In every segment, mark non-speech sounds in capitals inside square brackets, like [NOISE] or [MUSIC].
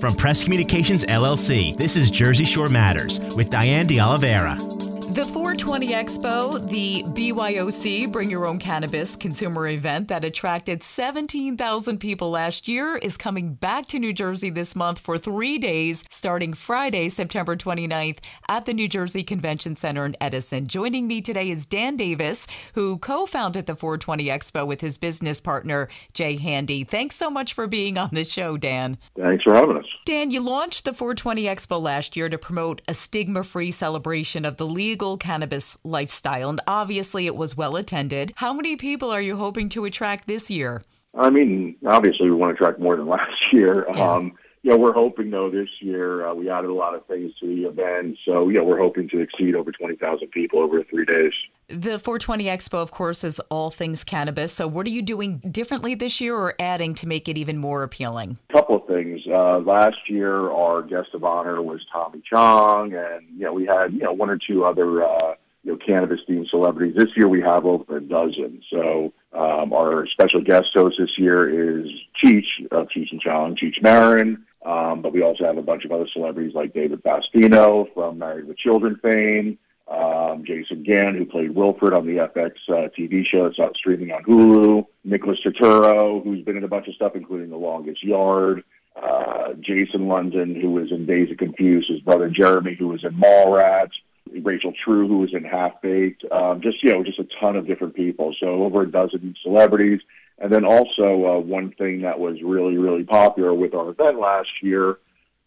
From Press Communications LLC, this is Jersey Shore Matters with Diane De Oliveira. The 420 Expo, the BYOC Bring Your Own Cannabis consumer event that attracted 17,000 people last year, is coming back to New Jersey this month for three days, starting Friday, September 29th at the New Jersey Convention Center in Edison. Joining me today is Dan Davis, who co founded the 420 Expo with his business partner, Jay Handy. Thanks so much for being on the show, Dan. Thanks for having us. Dan, you launched the 420 Expo last year to promote a stigma free celebration of the legal legal cannabis lifestyle, and obviously it was well attended. How many people are you hoping to attract this year? I mean, obviously we want to attract more than last year. Yeah. Um, you know, we're hoping though this year uh, we added a lot of things to the event, so yeah, we're hoping to exceed over twenty thousand people over three days. The 420 Expo, of course, is all things cannabis. So, what are you doing differently this year, or adding to make it even more appealing? A couple of things. Uh, last year, our guest of honor was Tommy Chong, and you know we had you know one or two other uh, you know cannabis themed celebrities. This year, we have over a dozen. So. Um, our special guest host this year is Cheech, uh, Cheech and Chong, Cheech Marin. Um, but we also have a bunch of other celebrities like David Faustino from Married with Children fame, um, Jason Gann, who played Wilfred on the FX uh, TV show that's out streaming on Hulu, Nicholas Turturro, who's been in a bunch of stuff, including The Longest Yard, uh, Jason London, who was in Dazed and Confused, his brother Jeremy, who was in Mallrats, Rachel True, who was in Half Baked, um, just, you know, just a ton of different people. So over a dozen celebrities. And then also uh, one thing that was really, really popular with our event last year,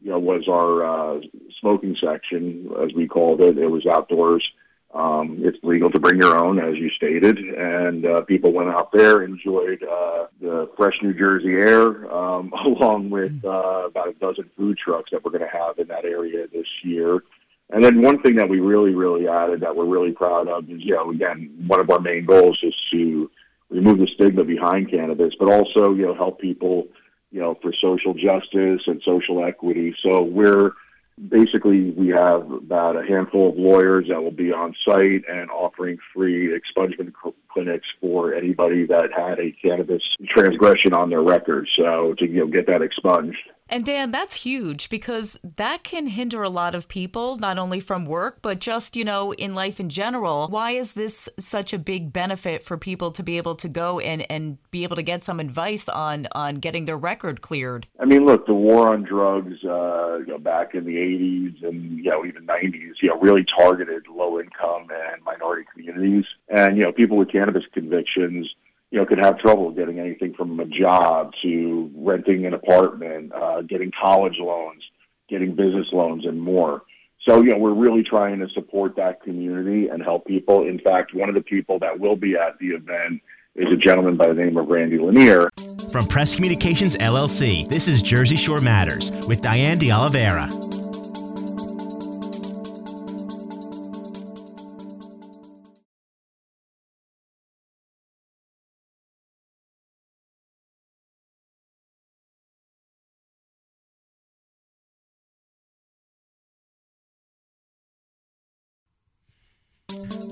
you know, was our uh, smoking section, as we called it. It was outdoors. Um, it's legal to bring your own, as you stated, and uh, people went out there, enjoyed uh, the fresh New Jersey air, um, [LAUGHS] along with uh, about a dozen food trucks that we're going to have in that area this year. And then one thing that we really, really added that we're really proud of is, you know, again, one of our main goals is to remove the stigma behind cannabis, but also, you know, help people, you know, for social justice and social equity. So we're basically we have about a handful of lawyers that will be on site and offering free expungement clinics for anybody that had a cannabis transgression on their record. So to you know get that expunged. And Dan, that's huge because that can hinder a lot of people, not only from work, but just, you know, in life in general. Why is this such a big benefit for people to be able to go and, and be able to get some advice on, on getting their record cleared? I mean, look, the war on drugs, uh, you know, back in the 80s and, you know, even 90s, you know, really targeted low income and minority communities. And, you know, people with cannabis convictions, you know, could have trouble getting anything from a job to renting an apartment, uh, getting college loans, getting business loans, and more. So, you know, we're really trying to support that community and help people. In fact, one of the people that will be at the event is a gentleman by the name of Randy Lanier. From Press Communications LLC, this is Jersey Shore Matters with Diane De Oliveira.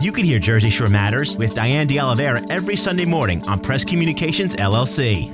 You can hear Jersey Shore Matters with Diane De every Sunday morning on Press Communications LLC.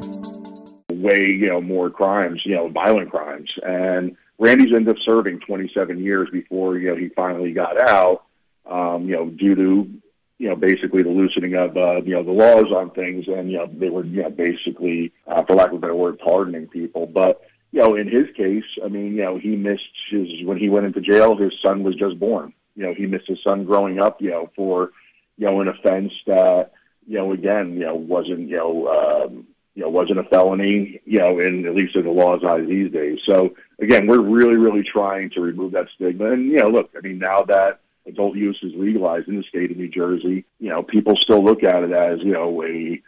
Way, you know, more crimes, you know, violent crimes. And Randy's ended up serving 27 years before, you know, he finally got out, um, you know, due to, you know, basically the loosening of, uh, you know, the laws on things. And, you know, they were, you know, basically, uh, for lack of a better word, pardoning people. But, you know, in his case, I mean, you know, he missed his, when he went into jail, his son was just born you know, he missed his son growing up, you know, for, you know, an offense that, you know, again, you know, wasn't, you know, um, you know, wasn't a felony, you know, in at least in the law's eyes these days. So again, we're really, really trying to remove that stigma. And, you know, look, I mean, now that adult use is legalized in the state of New Jersey, you know, people still look at it as, you know, a,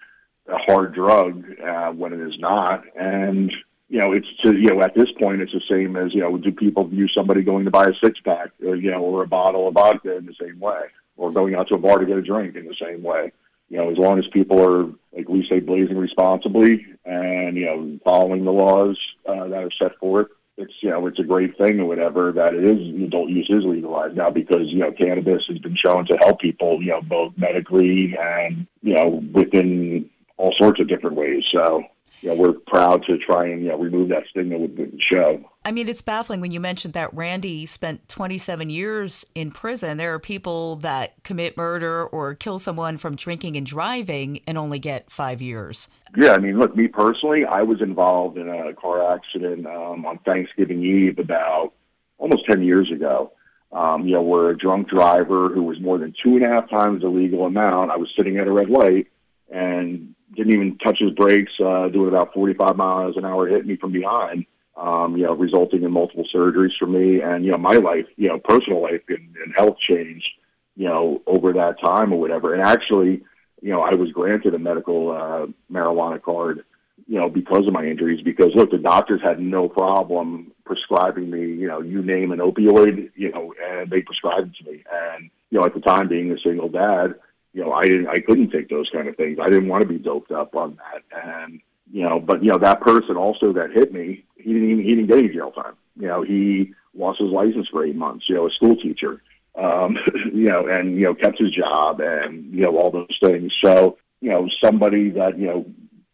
a hard drug uh, when it is not. And, you know, it's to, you know, at this point, it's the same as, you know, do people view somebody going to buy a six pack, or, you know, or a bottle of vodka in the same way, or going out to a bar to get a drink in the same way? You know, as long as people are, like we say, blazing responsibly and, you know, following the laws uh, that are set forth, it's, you know, it's a great thing or whatever that it is, adult use is legalized now because, you know, cannabis has been shown to help people, you know, both medically and, you know, within all sorts of different ways. So, you know, we're proud to try and you know remove that stigma with the show. I mean, it's baffling when you mentioned that Randy spent 27 years in prison. There are people that commit murder or kill someone from drinking and driving and only get five years. Yeah, I mean, look, me personally, I was involved in a car accident um, on Thanksgiving Eve about almost 10 years ago. Um, you know, where a drunk driver who was more than two and a half times the legal amount, I was sitting at a red light and didn't even touch his brakes, uh, doing about 45 miles an hour, hit me from behind, um, you know, resulting in multiple surgeries for me. And, you know, my life, you know, personal life and, and health changed, you know, over that time or whatever. And actually, you know, I was granted a medical uh, marijuana card, you know, because of my injuries. Because look, the doctors had no problem prescribing me, you know, you name an opioid, you know, and they prescribed it to me. And you know, at the time, being a single dad, you know, I didn't, I couldn't take those kind of things. I didn't want to be doped up on that. And, you know, but, you know, that person also that hit me, he didn't even, he didn't get any jail time. You know, he lost his license for eight months, you know, a school teacher, um, you know, and, you know, kept his job and, you know, all those things. So, you know, somebody that, you know,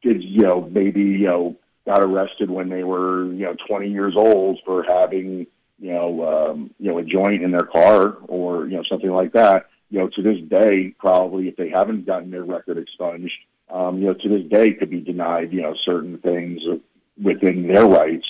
did, you know, maybe, you know, got arrested when they were, you know, 20 years old for having, you know, um, you know, a joint in their car or, you know, something like that you know, to this day, probably if they haven't gotten their record expunged, um, you know, to this day could be denied, you know, certain things within their rights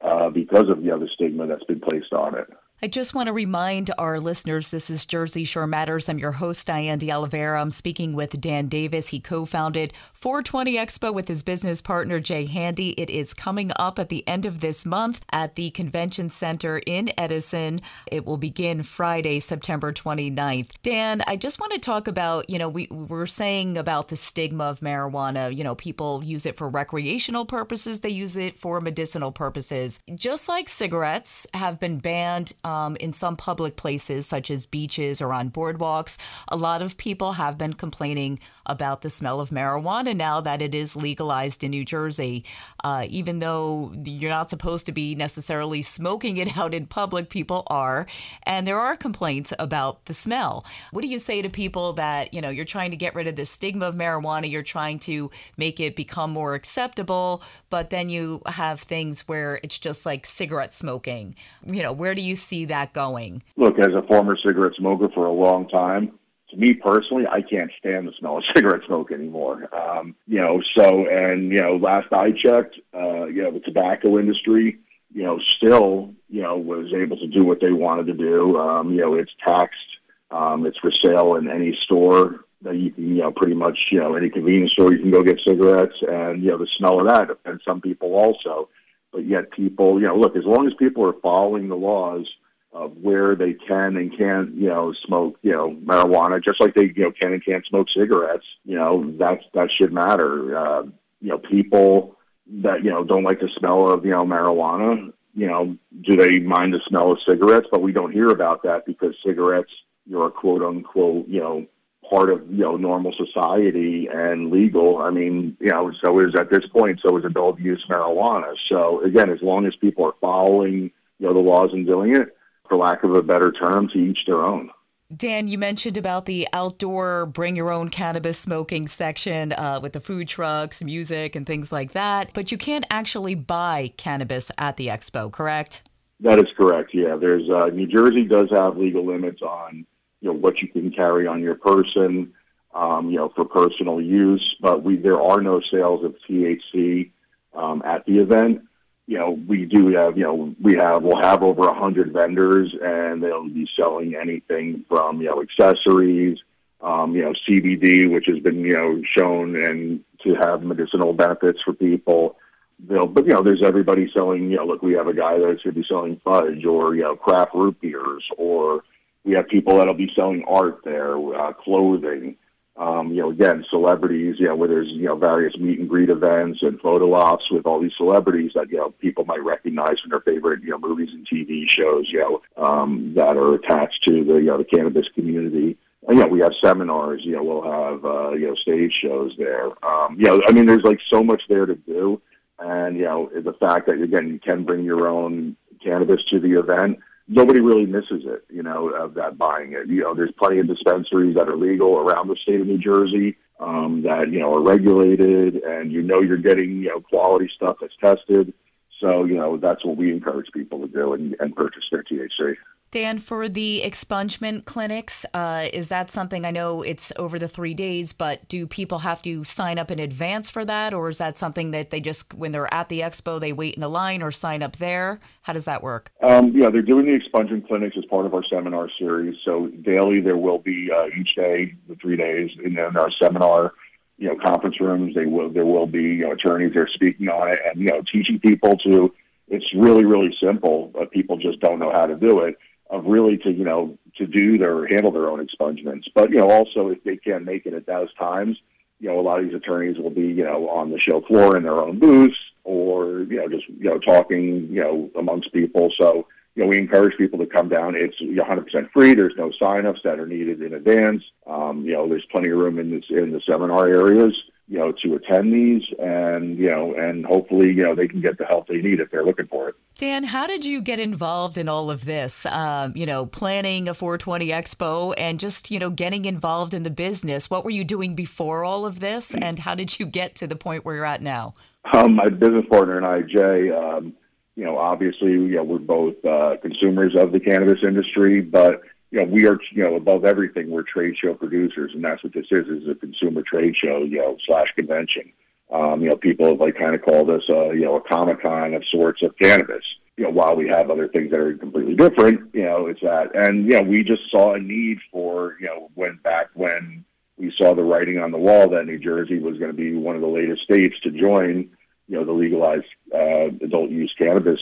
uh, because of the other stigma that's been placed on it. I just want to remind our listeners this is Jersey Shore Matters. I'm your host, Diane de Oliveira. I'm speaking with Dan Davis. He co founded 420 Expo with his business partner, Jay Handy. It is coming up at the end of this month at the Convention Center in Edison. It will begin Friday, September 29th. Dan, I just want to talk about, you know, we, we're saying about the stigma of marijuana. You know, people use it for recreational purposes, they use it for medicinal purposes. Just like cigarettes have been banned um, in some public places, such as beaches or on boardwalks, a lot of people have been complaining about the smell of marijuana now that it is legalized in New Jersey. Uh, even though you're not supposed to be necessarily smoking it [LAUGHS] out in public, people are. And there are complaints about the smell. What do you say to people that, you know, you're trying to get rid of the stigma of marijuana, you're trying to make it become more acceptable, but then you have things where it's just like cigarette smoking? You know, where do you see see that going? Look, as a former cigarette smoker for a long time, to me personally, I can't stand the smell of cigarette smoke anymore. Um, you know, so and you know, last I checked, uh, you know, the tobacco industry, you know, still, you know, was able to do what they wanted to do. Um, you know, it's taxed. Um, it's for sale in any store that you can, you know, pretty much, you know, any convenience store you can go get cigarettes, and you know, the smell of that and some people also. But yet, people, you know, look, as long as people are following the laws of where they can and can't, you know, smoke, you know, marijuana, just like they, you know, can and can't smoke cigarettes. You know, that's that should matter. Uh, you know, people that you know don't like the smell of you know marijuana. You know, do they mind the smell of cigarettes? But we don't hear about that because cigarettes, you're a quote unquote, you know, part of you know normal society and legal. I mean, you know, so is at this point, so is adult use marijuana. So again, as long as people are following you know the laws and doing it, for lack of a better term, to each their own. Dan, you mentioned about the outdoor bring your own cannabis smoking section uh, with the food trucks, music, and things like that, but you can't actually buy cannabis at the expo, correct? That is correct. Yeah, there's uh, New Jersey does have legal limits on you know what you can carry on your person, um, you know, for personal use, but we there are no sales of THC um, at the event you know, we do have, you know, we have, we'll have over a hundred vendors and they'll be selling anything from, you know, accessories, um, you know, CBD, which has been, you know, shown and to have medicinal benefits for people. They'll, but you know, there's everybody selling, you know, look, we have a guy that's going to be selling fudge or, you know, craft root beers or we have people that'll be selling art there, uh, clothing, um, you know, again, celebrities, you know, where there's, you know, various meet and greet events and photo ops with all these celebrities that, you know, people might recognize from their favorite, you know, movies and TV shows, you know, um, that are attached to the, you know, the cannabis community. And, you know, we have seminars, you know, we'll have, uh, you know, stage shows there. Um, you know, I mean, there's like so much there to do. And, you know, the fact that, again, you can bring your own cannabis to the event nobody really misses it, you know, of that buying it. You know, there's plenty of dispensaries that are legal around the state of New Jersey. um, that you know are regulated, and you know you're getting you know quality stuff that's tested. So you know that's what we encourage people to do and, and purchase their THC. Dan, for the expungement clinics, uh, is that something I know it's over the three days, but do people have to sign up in advance for that? Or is that something that they just, when they're at the expo, they wait in a line or sign up there? How does that work? Um, yeah, they're doing the expungement clinics as part of our seminar series. So daily there will be uh, each day, the three days, in our seminar you know, conference rooms. They will, there will be you know, attorneys there speaking on it and, you know, teaching people to, it's really, really simple, but people just don't know how to do it of really to you know to do their handle their own expungements. But you know also if they can't make it at those times, you know a lot of these attorneys will be you know on the show floor in their own booths or you know just you know talking you know amongst people. So you know we encourage people to come down. It's 100% free. There's no signups that are needed in advance. Um, you know there's plenty of room in this in the seminar areas you know, to attend these and, you know, and hopefully, you know, they can get the help they need if they're looking for it. Dan, how did you get involved in all of this? Um, you know, planning a 420 Expo and just, you know, getting involved in the business. What were you doing before all of this and how did you get to the point where you're at now? Um, my business partner and I, Jay, um, you know, obviously, you know, we're both uh, consumers of the cannabis industry, but you know, we are, you know, above everything, we're trade show producers, and that's what this is, is a consumer trade show, you know, slash convention. Um, you know, people have like kind of called us, uh, you know, a Comic Con of sorts of cannabis. You know, while we have other things that are completely different, you know, it's that. And, you know, we just saw a need for, you know, when back when we saw the writing on the wall that New Jersey was going to be one of the latest states to join, you know, the legalized uh, adult use cannabis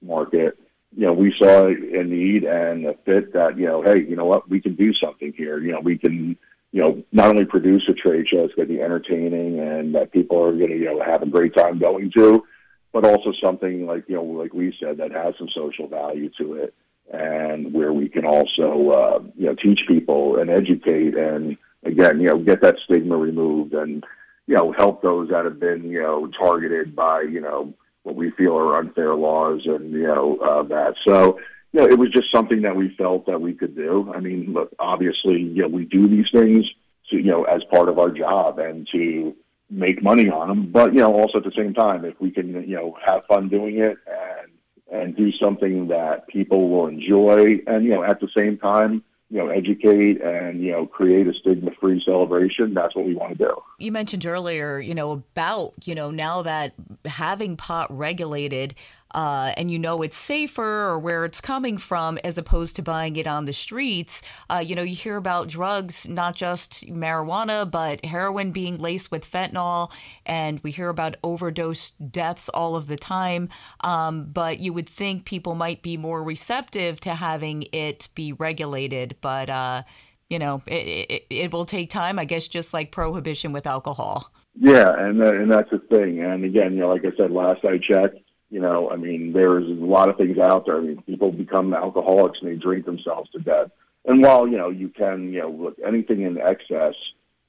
market you know, we saw a need and a fit that, you know, hey, you know what, we can do something here. You know, we can, you know, not only produce a trade show, it's going to be entertaining and that people are going to, you know, have a great time going to, but also something like, you know, like we said, that has some social value to it and where we can also, uh, you know, teach people and educate and, again, you know, get that stigma removed and, you know, help those that have been, you know, targeted by, you know, what we feel are unfair laws and you know uh, that. So you know, it was just something that we felt that we could do. I mean, look, obviously, you know, we do these things to you know as part of our job and to make money on them. But you know, also at the same time, if we can you know have fun doing it and and do something that people will enjoy, and you know at the same time you know, educate and, you know, create a stigma-free celebration. That's what we want to do. You mentioned earlier, you know, about, you know, now that having pot regulated, uh, and you know it's safer or where it's coming from as opposed to buying it on the streets. Uh, you know, you hear about drugs, not just marijuana, but heroin being laced with fentanyl, and we hear about overdose deaths all of the time. Um, but you would think people might be more receptive to having it be regulated, but. Uh, you know, it, it, it will take time, I guess, just like prohibition with alcohol. Yeah, and uh, and that's the thing. And again, you know, like I said, last I checked, you know, I mean, there's a lot of things out there. I mean, people become alcoholics and they drink themselves to death. And while, you know, you can, you know, look, anything in excess,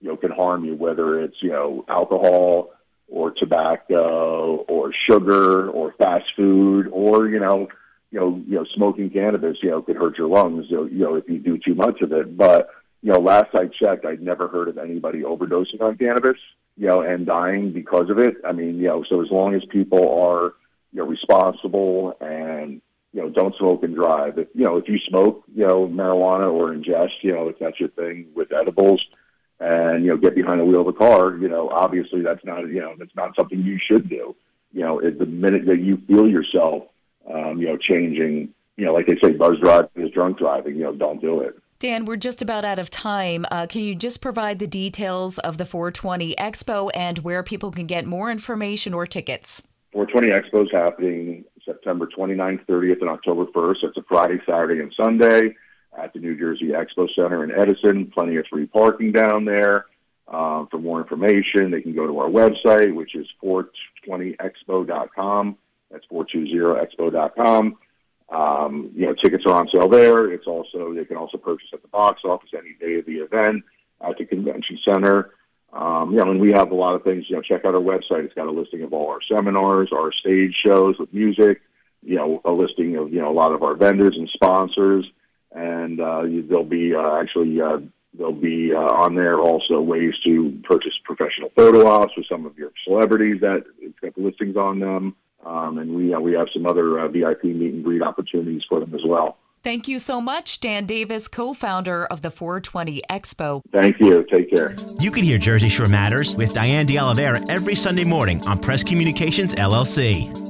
you know, can harm you, whether it's, you know, alcohol or tobacco or sugar or fast food or, you know, you know, you know, smoking cannabis, you know, could hurt your lungs, you know, you know, if you do too much of it. But, you know, last I checked, I'd never heard of anybody overdosing on cannabis, you know, and dying because of it. I mean, you know, so as long as people are, you know, responsible and, you know, don't smoke and drive. If, you know, if you smoke, you know, marijuana or ingest, you know, if that's your thing with edibles and, you know, get behind the wheel of a car, you know, obviously that's not, you know, that's not something you should do. You know, the minute that you feel yourself, um, you know, changing, you know, like they say, buzz driving is drunk driving, you know, don't do it. Dan, we're just about out of time. Uh, can you just provide the details of the 420 Expo and where people can get more information or tickets? 420 Expo is happening September 29th, 30th, and October 1st. It's a Friday, Saturday, and Sunday at the New Jersey Expo Center in Edison. Plenty of free parking down there. Um, for more information, they can go to our website, which is 420expo.com. That's 420expo.com. Um, you know, tickets are on sale there. It's also they can also purchase at the box office any day of the event at the convention center. Um, you know, and we have a lot of things. You know, check out our website. It's got a listing of all our seminars, our stage shows with music. You know, a listing of you know a lot of our vendors and sponsors, and uh, there'll be uh, actually uh, There'll be uh, on there also ways to purchase professional photo ops with some of your celebrities that it's got the listings on them. Um, and we uh, we have some other uh, VIP meet and greet opportunities for them as well. Thank you so much, Dan Davis, co founder of the 420 Expo. Thank you. Take care. You can hear Jersey Shore Matters with Diane DeOliveira every Sunday morning on Press Communications LLC.